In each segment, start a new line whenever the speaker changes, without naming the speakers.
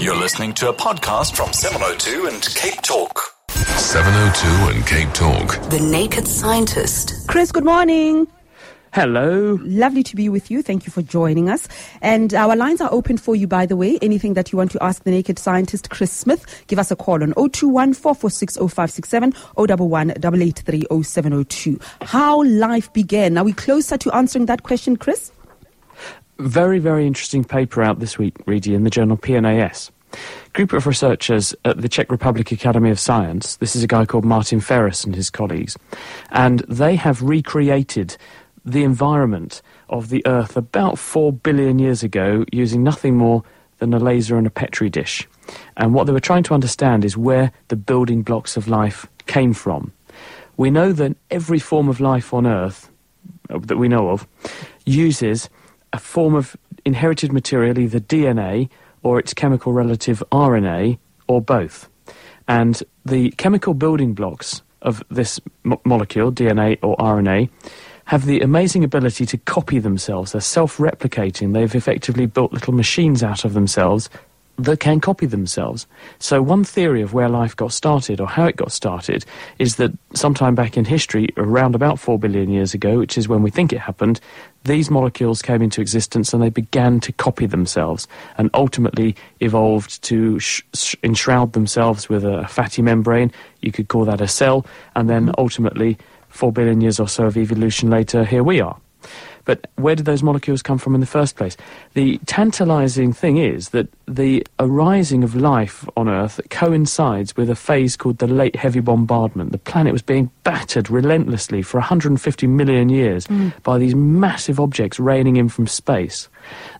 You're listening to a podcast from 702 and Cape Talk.
702 and Cape Talk.
The Naked Scientist.
Chris, good morning.
Hello.
Lovely to be with you. Thank you for joining us. And our lines are open for you, by the way. Anything that you want to ask the naked scientist, Chris Smith, give us a call on 021 446 0567 011 883 0702. How life began. Are we closer to answering that question, Chris?
Very, very interesting paper out this week, Redi, in the journal PNAS. Group of researchers at the Czech Republic Academy of Science, this is a guy called Martin Ferus and his colleagues, and they have recreated the environment of the Earth about four billion years ago using nothing more than a laser and a Petri dish. And what they were trying to understand is where the building blocks of life came from. We know that every form of life on Earth uh, that we know of uses a form of inherited material, either DNA or its chemical relative RNA, or both. And the chemical building blocks of this mo- molecule, DNA or RNA, have the amazing ability to copy themselves. They're self replicating. They've effectively built little machines out of themselves that can copy themselves. So, one theory of where life got started or how it got started is that sometime back in history, around about 4 billion years ago, which is when we think it happened, these molecules came into existence and they began to copy themselves and ultimately evolved to sh- sh- enshroud themselves with a fatty membrane. You could call that a cell, and then mm-hmm. ultimately, 4 billion years or so of evolution later, here we are. But where did those molecules come from in the first place? The tantalizing thing is that the arising of life on Earth coincides with a phase called the late heavy bombardment. The planet was being battered relentlessly for 150 million years mm. by these massive objects raining in from space.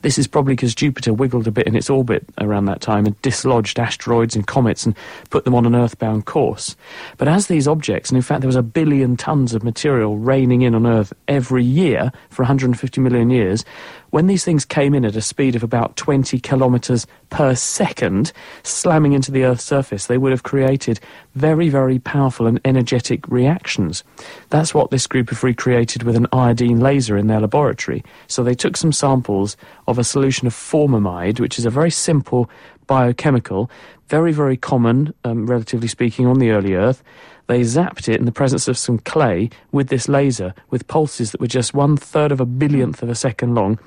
This is probably because Jupiter wiggled a bit in its orbit around that time and dislodged asteroids and comets and put them on an earthbound course. But as these objects, and in fact there was a billion tons of material raining in on Earth every year for 150 million years, when these things came in at a speed of about 20 kilometres per second, slamming into the Earth's surface, they would have created very, very powerful and energetic reactions. That's what this group have recreated with an iodine laser in their laboratory. So they took some samples of a solution of formamide, which is a very simple biochemical, very, very common, um, relatively speaking, on the early Earth. They zapped it in the presence of some clay with this laser, with pulses that were just one third of a billionth of a second long.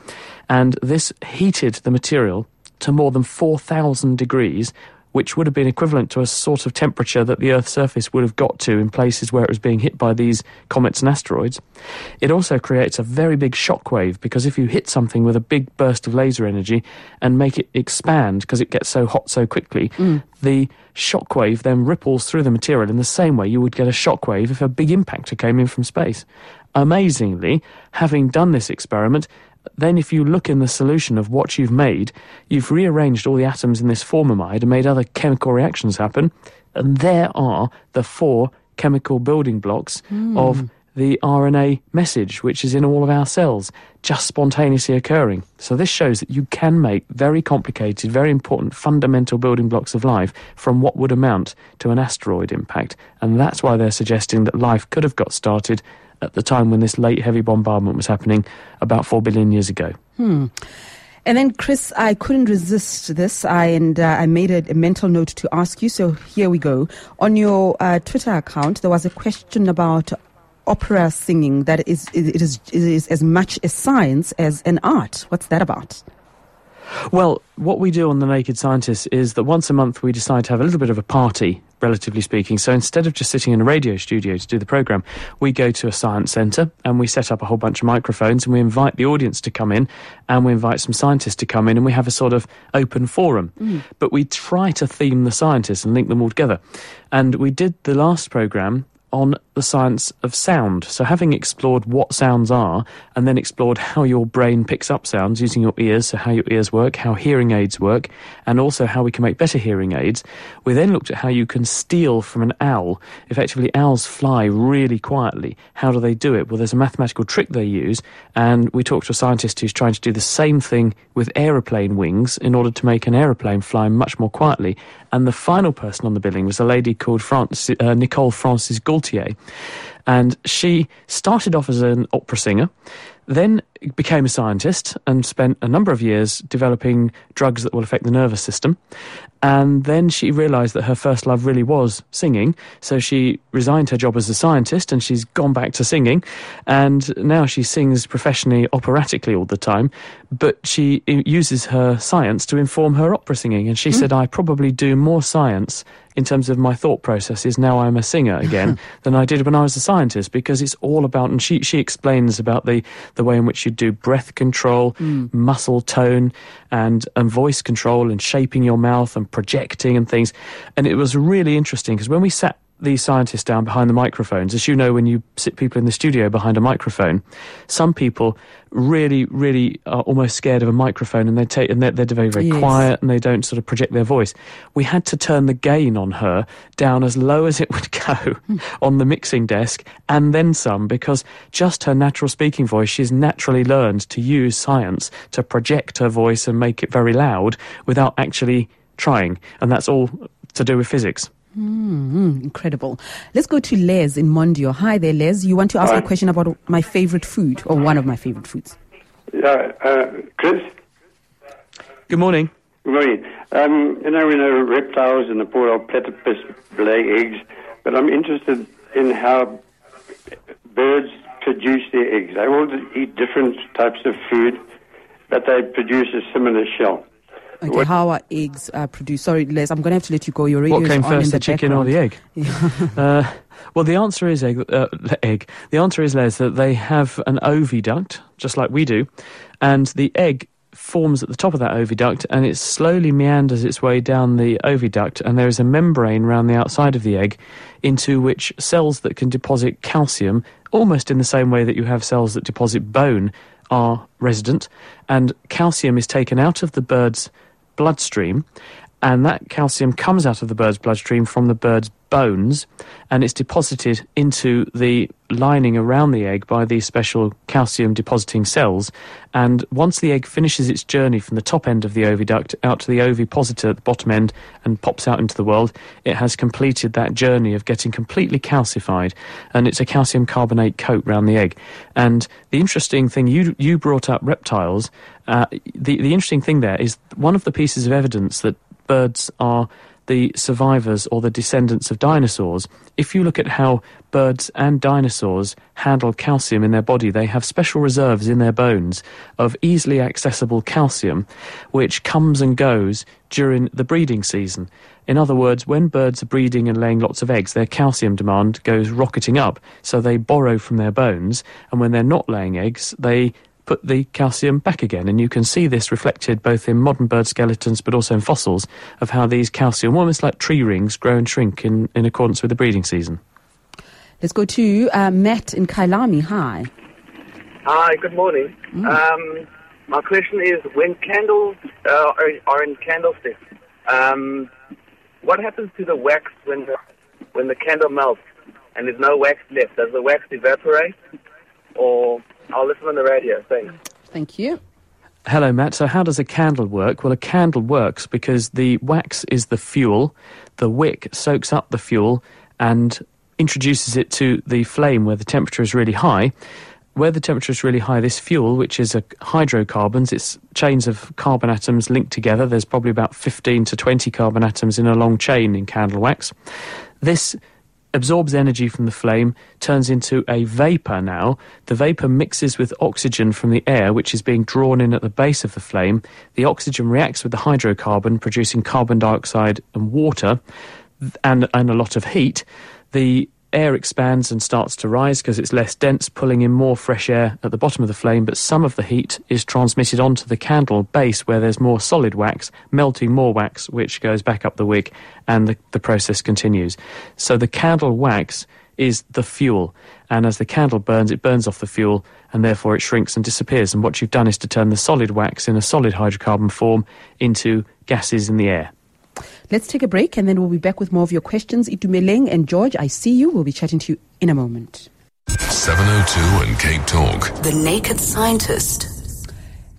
And this heated the material to more than 4,000 degrees, which would have been equivalent to a sort of temperature that the Earth's surface would have got to in places where it was being hit by these comets and asteroids. It also creates a very big shock wave because if you hit something with a big burst of laser energy and make it expand because it gets so hot so quickly, mm. the shock wave then ripples through the material in the same way you would get a shock wave if a big impactor came in from space. Amazingly, having done this experiment, then if you look in the solution of what you've made, you've rearranged all the atoms in this formamide and made other chemical reactions happen, and there are the four chemical building blocks of hmm. The RNA message, which is in all of our cells, just spontaneously occurring. So this shows that you can make very complicated, very important fundamental building blocks of life from what would amount to an asteroid impact. And that's why they're suggesting that life could have got started at the time when this late heavy bombardment was happening about 4 billion years ago. Hmm.
And then, Chris, I couldn't resist this, I, and uh, I made a, a mental note to ask you. So here we go. On your uh, Twitter account, there was a question about opera singing that is it is, it is as much a science as an art. What's that about?
Well, what we do on The Naked Scientist is that once a month we decide to have a little bit of a party, relatively speaking. So instead of just sitting in a radio studio to do the programme, we go to a science centre and we set up a whole bunch of microphones and we invite the audience to come in and we invite some scientists to come in and we have a sort of open forum. Mm. But we try to theme the scientists and link them all together. And we did the last programme on the science of sound. So, having explored what sounds are and then explored how your brain picks up sounds using your ears, so how your ears work, how hearing aids work, and also how we can make better hearing aids, we then looked at how you can steal from an owl. Effectively, owls fly really quietly. How do they do it? Well, there's a mathematical trick they use, and we talked to a scientist who's trying to do the same thing with aeroplane wings in order to make an aeroplane fly much more quietly. And the final person on the billing was a lady called uh, Nicole Francis Gaultier. And she started off as an opera singer, then became a scientist and spent a number of years developing drugs that will affect the nervous system. And then she realized that her first love really was singing. So she resigned her job as a scientist and she's gone back to singing. And now she sings professionally, operatically all the time. But she uses her science to inform her opera singing. And she mm. said, I probably do more science in terms of my thought processes now I'm a singer again than I did when I was a scientist because it's all about and she she explains about the the way in which you do breath control, mm. muscle tone and and voice control and shaping your mouth and projecting and things and it was really interesting because when we sat these scientists down behind the microphones. As you know, when you sit people in the studio behind a microphone, some people really, really are almost scared of a microphone and they take and they're, they're very, very yes. quiet and they don't sort of project their voice. We had to turn the gain on her down as low as it would go hmm. on the mixing desk and then some because just her natural speaking voice, she's naturally learned to use science to project her voice and make it very loud without actually trying. And that's all to do with physics.
Mm, incredible. Let's go to Les in Mondeor. Hi there, Les. You want to ask Hi. a question about my favorite food or one of my favorite foods?
Yeah, uh, Chris?
Good morning.
Good morning. Um, you know, we know reptiles and the poor old platypus lay eggs, but I'm interested in how birds produce their eggs. They all eat different types of food, but they produce a similar shell.
Okay, what? how are eggs uh, produced? Sorry, Les, I'm going to have to let you go. Your radio
What came first,
the,
the chicken or the egg? uh, well, the answer is egg, uh, egg. The answer is, Les, that they have an oviduct, just like we do, and the egg forms at the top of that oviduct and it slowly meanders its way down the oviduct and there is a membrane around the outside of the egg into which cells that can deposit calcium almost in the same way that you have cells that deposit bone are resident and calcium is taken out of the bird's bloodstream, and that calcium comes out of the bird's bloodstream from the bird's bones and it's deposited into the lining around the egg by these special calcium depositing cells. And once the egg finishes its journey from the top end of the oviduct out to the ovipositor at the bottom end and pops out into the world, it has completed that journey of getting completely calcified. And it's a calcium carbonate coat around the egg. And the interesting thing, you, you brought up reptiles. Uh, the, the interesting thing there is one of the pieces of evidence that birds are the survivors or the descendants of dinosaurs, if you look at how birds and dinosaurs handle calcium in their body, they have special reserves in their bones of easily accessible calcium, which comes and goes during the breeding season. In other words, when birds are breeding and laying lots of eggs, their calcium demand goes rocketing up, so they borrow from their bones, and when they're not laying eggs, they put the calcium back again. And you can see this reflected both in modern bird skeletons but also in fossils of how these calcium, almost like tree rings, grow and shrink in, in accordance with the breeding season.
Let's go to uh, Matt in Kyalami. Hi.
Hi, good morning. Mm. Um, my question is when candles uh, are, are, in candlesticks, um, what happens to the wax when the, when the candle melts and there's no wax left? Does the wax evaporate or I'll listen on the radio. Thanks.
Thank you.
Hello, Matt. So, how does a candle work? Well, a candle works because the wax is the fuel, the wick soaks up the fuel and introduces it to the flame where the temperature is really high. Where the temperature is really high, this fuel, which is a hydrocarbons, it's chains of carbon atoms linked together. There's probably about 15 to 20 carbon atoms in a long chain in candle wax. This absorbs energy from the flame, turns into a vapor now. The vapor mixes with oxygen from the air, which is being drawn in at the base of the flame. The oxygen reacts with the hydrocarbon, producing carbon dioxide and water and, and a lot of heat. The air expands and starts to rise because it's less dense, pulling in more fresh air at the bottom of the flame, but some of the heat is transmitted onto the candle base where there's more solid wax, melting more wax, which goes back up the wick, and the, the process continues. So the candle wax is the fuel, and as the candle burns, it burns off the fuel, and therefore it shrinks and disappears. And what you've done is to turn the solid wax in a solid hydrocarbon form into gases in the air.
Let's take a break and then we'll be back with more of your questions. Itumeleng and George, I see you. We'll be chatting to you in a moment.
702 and Cape Talk.
The Naked Scientist.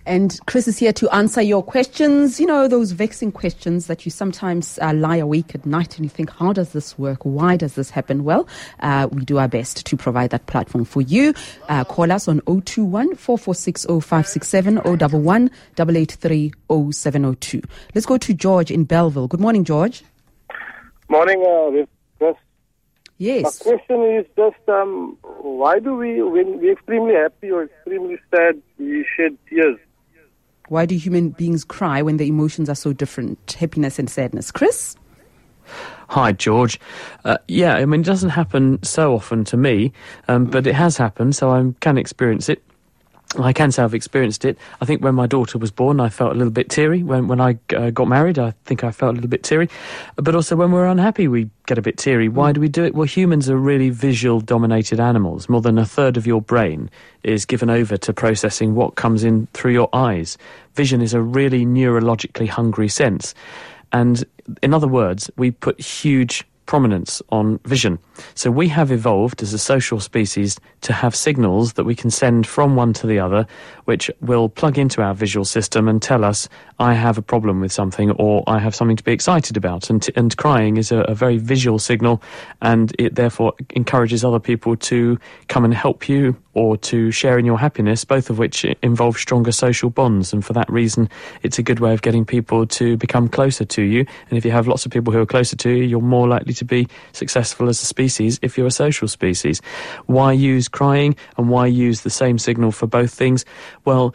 And Chris is here to answer your questions. You know, those vexing questions that you sometimes uh, lie awake at night and you think, how does this work? Why does this happen? Well, uh, we do our best to provide that platform for you. Uh, call us on 021 446 0567 011 883 0702. Let's go to George in Bellville. Good morning, George.
Morning, uh, Chris.
Yes.
My question is just um, why do we, when we're extremely happy or extremely sad, we shed tears?
Why do human beings cry when their emotions are so different? Happiness and sadness. Chris?
Hi, George. Uh, yeah, I mean, it doesn't happen so often to me, um, but it has happened, so I can experience it. I can say I've experienced it. I think when my daughter was born, I felt a little bit teary. When when I uh, got married, I think I felt a little bit teary. But also when we're unhappy, we get a bit teary. Why do we do it? Well, humans are really visual dominated animals. More than a third of your brain is given over to processing what comes in through your eyes. Vision is a really neurologically hungry sense. And in other words, we put huge prominence on vision. So we have evolved as a social species to have signals that we can send from one to the other, which will plug into our visual system and tell us, I have a problem with something or I have something to be excited about. And, and crying is a, a very visual signal and it therefore encourages other people to come and help you or to share in your happiness, both of which involve stronger social bonds. And for that reason, it's a good way of getting people to become closer to you. And if you have lots of people who are closer to you, you're more likely to be successful as a species if you're a social species. Why use crying and why use the same signal for both things? Well,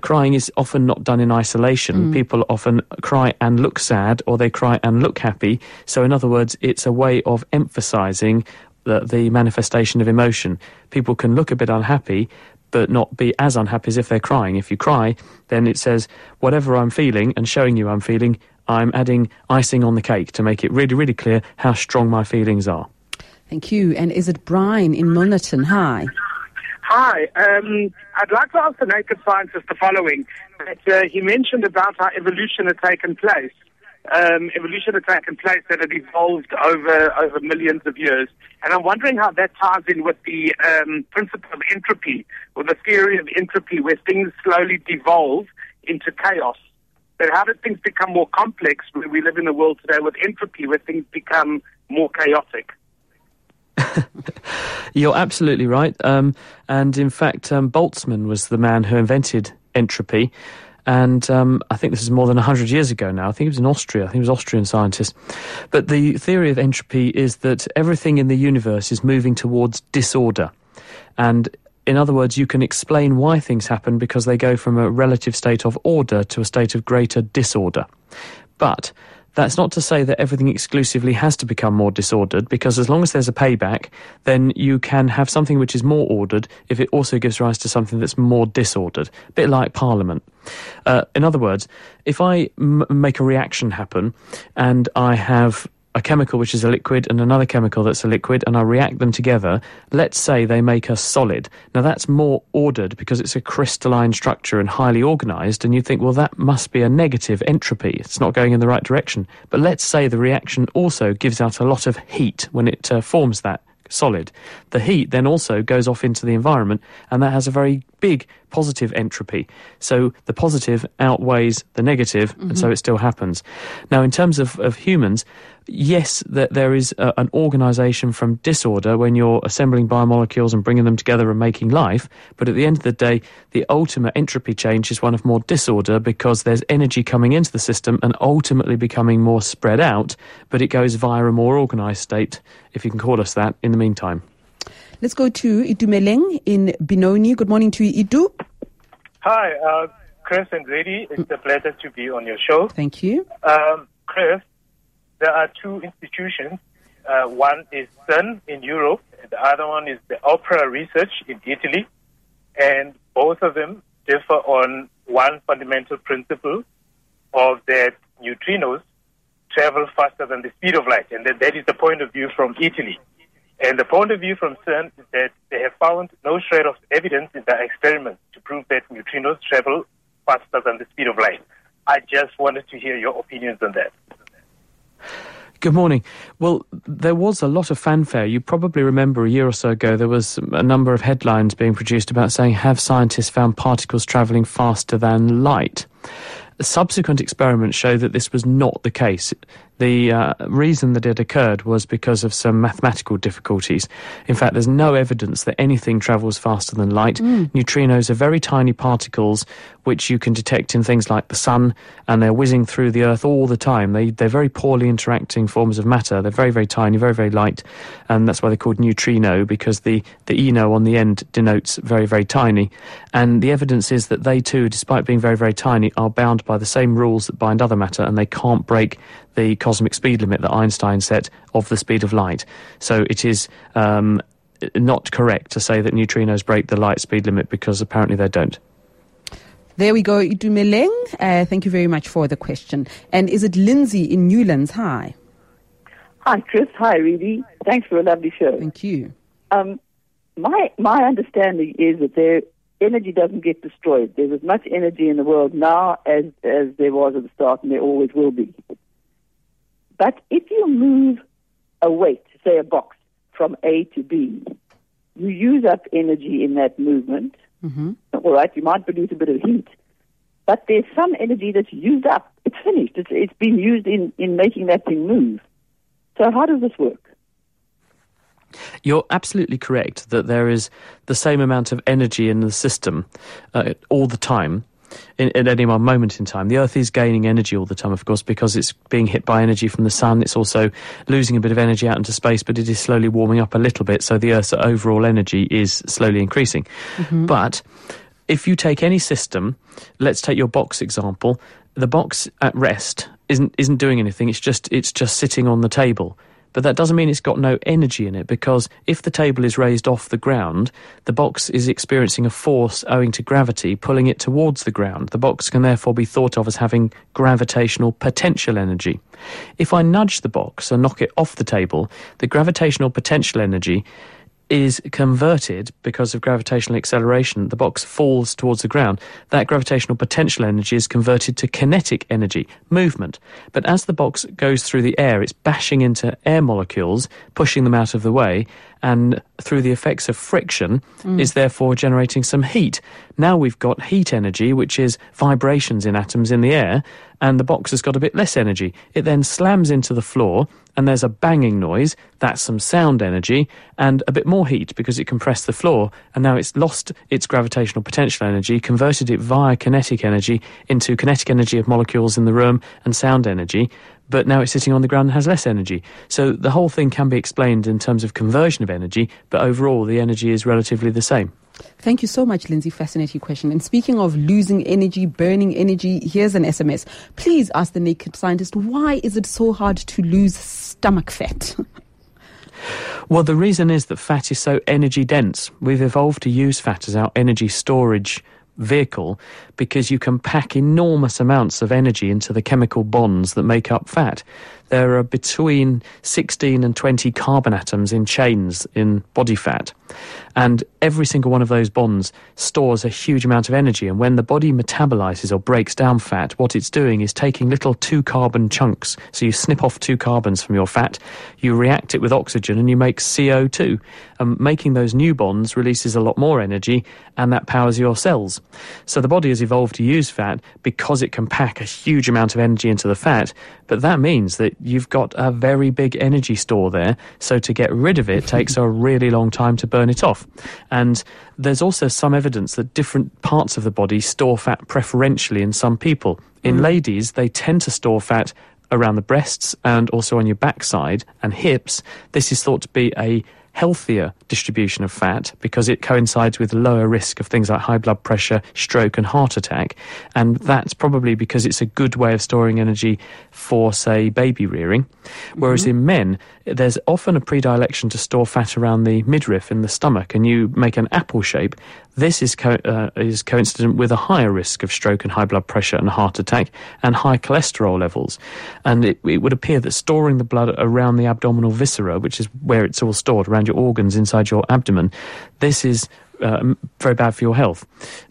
crying is often not done in isolation. Mm. People often cry and look sad or they cry and look happy. So, in other words, it's a way of emphasizing the, the manifestation of emotion. People can look a bit unhappy, but not be as unhappy as if they're crying. If you cry, then it says, whatever I'm feeling and showing you I'm feeling, I'm adding icing on the cake to make it really, really clear how strong my feelings are.
Thank you. And is it Brian in Milnerton? Hi.
Hi. Um, I'd like to ask the naked scientist the following. That, uh, he mentioned about how evolution had taken place um, evolution had taken place that had evolved over over millions of years. And I'm wondering how that ties in with the um, principle of entropy, or the theory of entropy, where things slowly devolve into chaos. But how did things become more complex when we live in a world today with entropy, where things become more chaotic?
You're absolutely right. Um, and in fact, um, Boltzmann was the man who invented entropy. And um, I think this is more than 100 years ago now. I think it was in Austria. I think it was Austrian scientist. But the theory of entropy is that everything in the universe is moving towards disorder. And in other words, you can explain why things happen because they go from a relative state of order to a state of greater disorder. But that's not to say that everything exclusively has to become more disordered, because as long as there's a payback, then you can have something which is more ordered if it also gives rise to something that's more disordered. A bit like Parliament. Uh, in other words, if I m- make a reaction happen and I have a chemical which is a liquid and another chemical that's a liquid, and I react them together, let's say they make a solid. Now that's more ordered because it's a crystalline structure and highly organized, and you think, well, that must be a negative entropy. It's not going in the right direction. But let's say the reaction also gives out a lot of heat when it uh, forms that solid. The heat then also goes off into the environment, and that has a very big positive entropy. So the positive outweighs the negative, mm-hmm. and so it still happens. Now, in terms of, of humans, yes, that there is a, an organization from disorder when you're assembling biomolecules and bringing them together and making life. But at the end of the day, the ultimate entropy change is one of more disorder because there's energy coming into the system and ultimately becoming more spread out, but it goes via a more organized state, if you can call us that, in the meantime.
Let's go to Itumeleng in Benoni. Good morning to you, Itu.
Hi, uh, Chris and Zedi. It's a pleasure to be on your show.
Thank you.
Um, Chris, there are two institutions. Uh, one is CERN in Europe, and the other one is the Opera Research in Italy. And both of them differ on one fundamental principle of that neutrinos travel faster than the speed of light, and that, that is the point of view from Italy. And the point of view from CERN is that they have found no shred of evidence in their experiments to prove that neutrinos travel faster than the speed of light. I just wanted to hear your opinions on that.
Good morning. Well, there was a lot of fanfare. You probably remember a year or so ago there was a number of headlines being produced about saying, have scientists found particles travelling faster than light? Subsequent experiments show that this was not the case. The uh, reason that it occurred was because of some mathematical difficulties. In fact, there's no evidence that anything travels faster than light.
Mm.
Neutrinos are very tiny particles which you can detect in things like the sun, and they're whizzing through the Earth all the time. They, they're very poorly interacting forms of matter. They're very, very tiny, very, very light, and that's why they're called neutrino, because the, the eno on the end denotes very, very tiny. And the evidence is that they too, despite being very, very tiny, are bound by the same rules that bind other matter, and they can't break the cosmic speed limit that Einstein set of the speed of light. So it is um, not correct to say that neutrinos break the light speed limit because apparently they don't.
There we go, Itumeleng. Uh, thank you very much for the question. And is it Lindsay in Newlands? Hi.
Hi, Chris. Hi, Redi. Thanks for a lovely show.
Thank you.
Um, my my understanding is that their energy doesn't get destroyed. There's as much energy in the world now as as there was at the start, and there always will be. But if you move a weight, say a box, from A to B, you use up energy in that movement.
Mm-hmm.
All right, you might produce a bit of heat, but there's some energy that's used up. It's finished. It's, it's been used in, in making that thing move. So how does this work?
You're absolutely correct that there is the same amount of energy in the system uh, all the time. In, at any one moment in time, the Earth is gaining energy all the time, of course, because it's being hit by energy from the sun. It's also losing a bit of energy out into space, but it is slowly warming up a little bit. So the Earth's overall energy is slowly increasing.
Mhm.
But if you take any system, let's take your box example. The box at rest isn't isn't doing anything. It's just it's just sitting on the table. But that doesn't mean it's got no energy in it because if the table is raised off the ground, the box is experiencing a force owing to gravity pulling it towards the ground. The box can therefore be thought of as having gravitational potential energy. If I nudge the box and knock it off the table, the gravitational potential energy is converted because of gravitational acceleration. The box falls towards the ground. That gravitational potential energy is converted to kinetic energy, movement. But as the box goes through the air, it's bashing into air molecules, pushing them out of the way, and through the effects of friction,
Mm.
is therefore generating some heat. Now we've got heat energy, which is vibrations in atoms in the air, and the box has got a bit less energy. It then slams into the floor, and there's a banging noise. That's some sound energy, and a bit more heat because it compressed the floor, and now it's lost its gravitational potential energy, converted it via kinetic energy into kinetic energy of molecules in the room and sound energy. But now it's sitting on the ground and has less energy. So the whole thing can be explained in terms of conversion of energy, but overall the energy is relatively the same.
Thank you so much, Lindsay. Fascinating question. And speaking of losing energy, burning energy, here's an SMS. Please ask the naked scientist why is it so hard to lose stomach fat?
Well, the reason is that fat is so energy dense. We've evolved to use fat as our energy storage vehicle because you can pack enormous amounts of energy into the chemical bonds that make up fat. There are between 16 and 20 carbon atoms in chains in body fat. And every single one of those bonds stores a huge amount of energy. And when the body metabolizes or breaks down fat, what it's doing is taking little two carbon chunks. So you snip off two carbons from your fat, you react it with oxygen, and you make CO2. And making those new bonds releases a lot more energy, and that powers your cells. So the body has evolved to use fat because it can pack a huge amount of energy into the fat. But that means that you've got a very big energy store there. So to get rid of it takes a really long time to burn it off. And there's also some evidence that different parts of the body store fat preferentially in some people. In
Mm.
ladies, they tend to store fat around the breasts and also on your backside and hips. This is thought to be a healthier distribution of fat because it coincides with lower risk of things like high blood pressure, stroke, and heart attack. And that's probably because it's a good way of storing energy for, say, baby rearing. Whereas
Mhm.
in men, there's often a predilection to store fat around the midriff in the stomach, and you make an apple shape. This is, co- uh, is coincident with a higher risk of stroke and high blood pressure and heart attack and high cholesterol levels. And it, it would appear that storing the blood around the abdominal viscera, which is where it's all stored, around your organs inside your abdomen, this is uh, very bad for your health.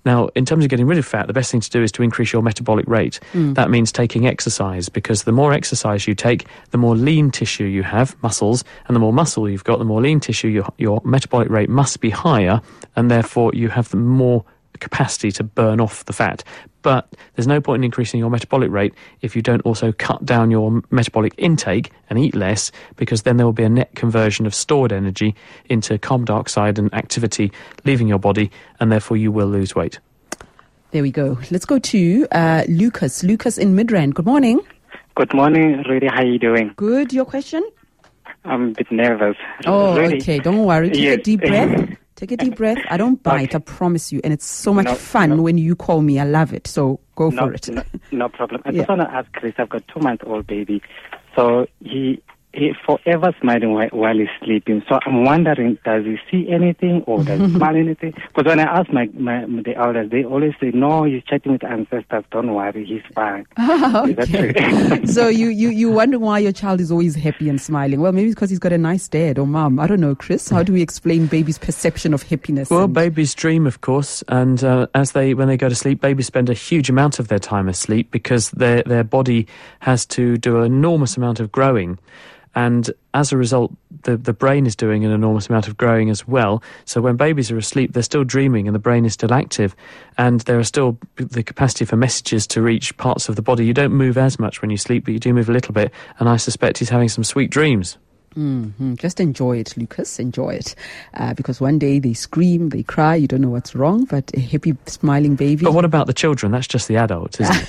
Now, in terms of getting rid of fat, the best thing to do is to increase your metabolic rate.
Mm.
That means taking exercise because the more exercise you take, the more lean tissue you have, muscles, and the more muscle you've got, the more lean tissue, your, your metabolic rate must be higher, and therefore you have the more capacity to burn off the fat. But there's no point in increasing your metabolic rate if you don't also cut down your metabolic intake and eat less, because then there will be a net conversion of stored energy into carbon dioxide and activity leaving your body, and therefore you will lose weight.
There we go. Let's go to uh, Lucas. Lucas in Midrand. Good morning.
Good morning, Rudy. How are you doing?
Good. Your question?
I'm a bit nervous.
Oh,
Rudy.
okay. Don't worry. Take a deep breath. Take a deep breath. I don't bite. I promise you. And it's so much
No,
fun when you call me. I love it. So go
no,
for it.
No, no problem. I
Yeah.
just want to ask Chris. I've got two month old baby, so he he forever smiling while, while he's sleeping. So I'm wondering, does he see anything or does he smile anything? Because when I ask my, my the elders, they always say, "No, he's chatting with ancestors. Don't worry, he's fine."
Okay. so you, you, you wonder why your child is always happy and smiling. Well, maybe because he's got a nice dad or mom. I don't know, Chris. How do we explain baby's perception of happiness?
Well,
and-
babies dream, of course, and uh, as they when they go to sleep, babies spend a huge amount of their time asleep because their their body has to do an enormous amount of growing, and as a result, the the brain is doing an enormous amount of growing as well. So when babies are asleep, they're still dreaming, and the brain is still active, and there are still the capacity for messages to reach parts of the body. You don't move as much when you sleep, but you do move a little bit, and I suspect he's having some sweet dreams.
Mhm. Just enjoy it, Lucas. Enjoy it. Uh, because one day they scream, they cry, you don't know what's wrong, but a happy, smiling baby.
But what about the children? That's just the adults, isn't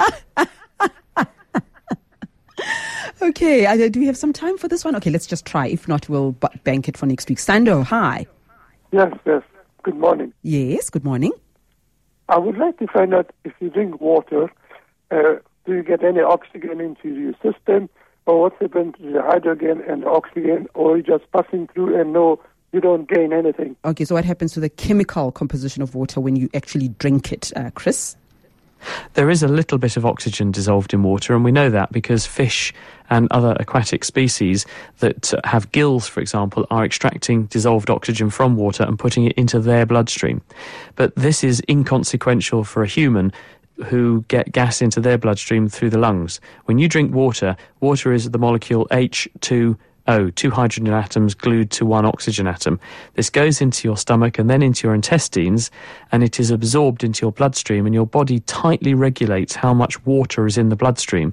it?
Okay, uh, do we have some time for this one? Okay, let's just try. If not, we'll b- bank it for next week. Sando, hi.
Yes, yes. Good morning.
Yes, good morning.
I would like to find out if you drink water, uh, do you get any oxygen into your system, or what's happened to the hydrogen and oxygen, or you just passing through and no, you don't gain anything?
Okay, so what happens to the chemical composition of water when you actually drink it, uh, Chris?
There is a little bit of oxygen dissolved in water, and we know that because fish and other aquatic species that have gills, for example, are extracting dissolved oxygen from water and putting it into their bloodstream. But this is inconsequential for a human who get gas into their bloodstream through the lungs. When you drink water, water is the molecule H2O, two hydrogen atoms glued to one oxygen atom. This goes into your stomach and then into your intestines, and it is absorbed into your bloodstream, and your body tightly regulates how much water is in the bloodstream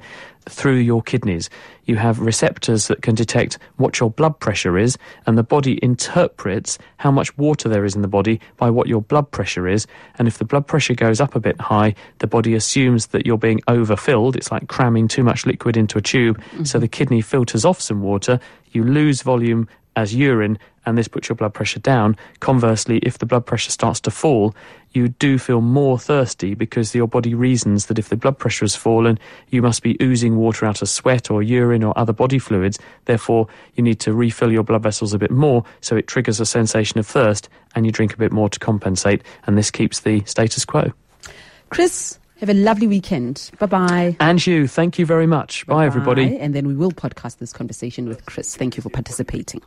through your kidneys. You have receptors that can detect what your blood pressure is, and the body interprets how much water there is in the body by what your blood pressure is. And if the blood pressure goes up a bit high, the body assumes that you're being overfilled. It's like cramming too much liquid into a tube. Mm-hmm. So the kidney filters off some water. You lose volume as urine, and this puts your blood pressure down. Conversely, if the blood pressure starts to fall, you do feel more thirsty because your body reasons that if the blood pressure has fallen, you must be oozing water out of sweat or urine or other body fluids. Therefore, you need to refill your blood vessels a bit more, so it triggers a sensation of thirst, and you drink a bit more to compensate, and this keeps the status quo.
Chris, have a lovely weekend. Bye bye.
And you, thank you very much. Bye everybody.
And then we will podcast this conversation with Chris. Thank you for participating.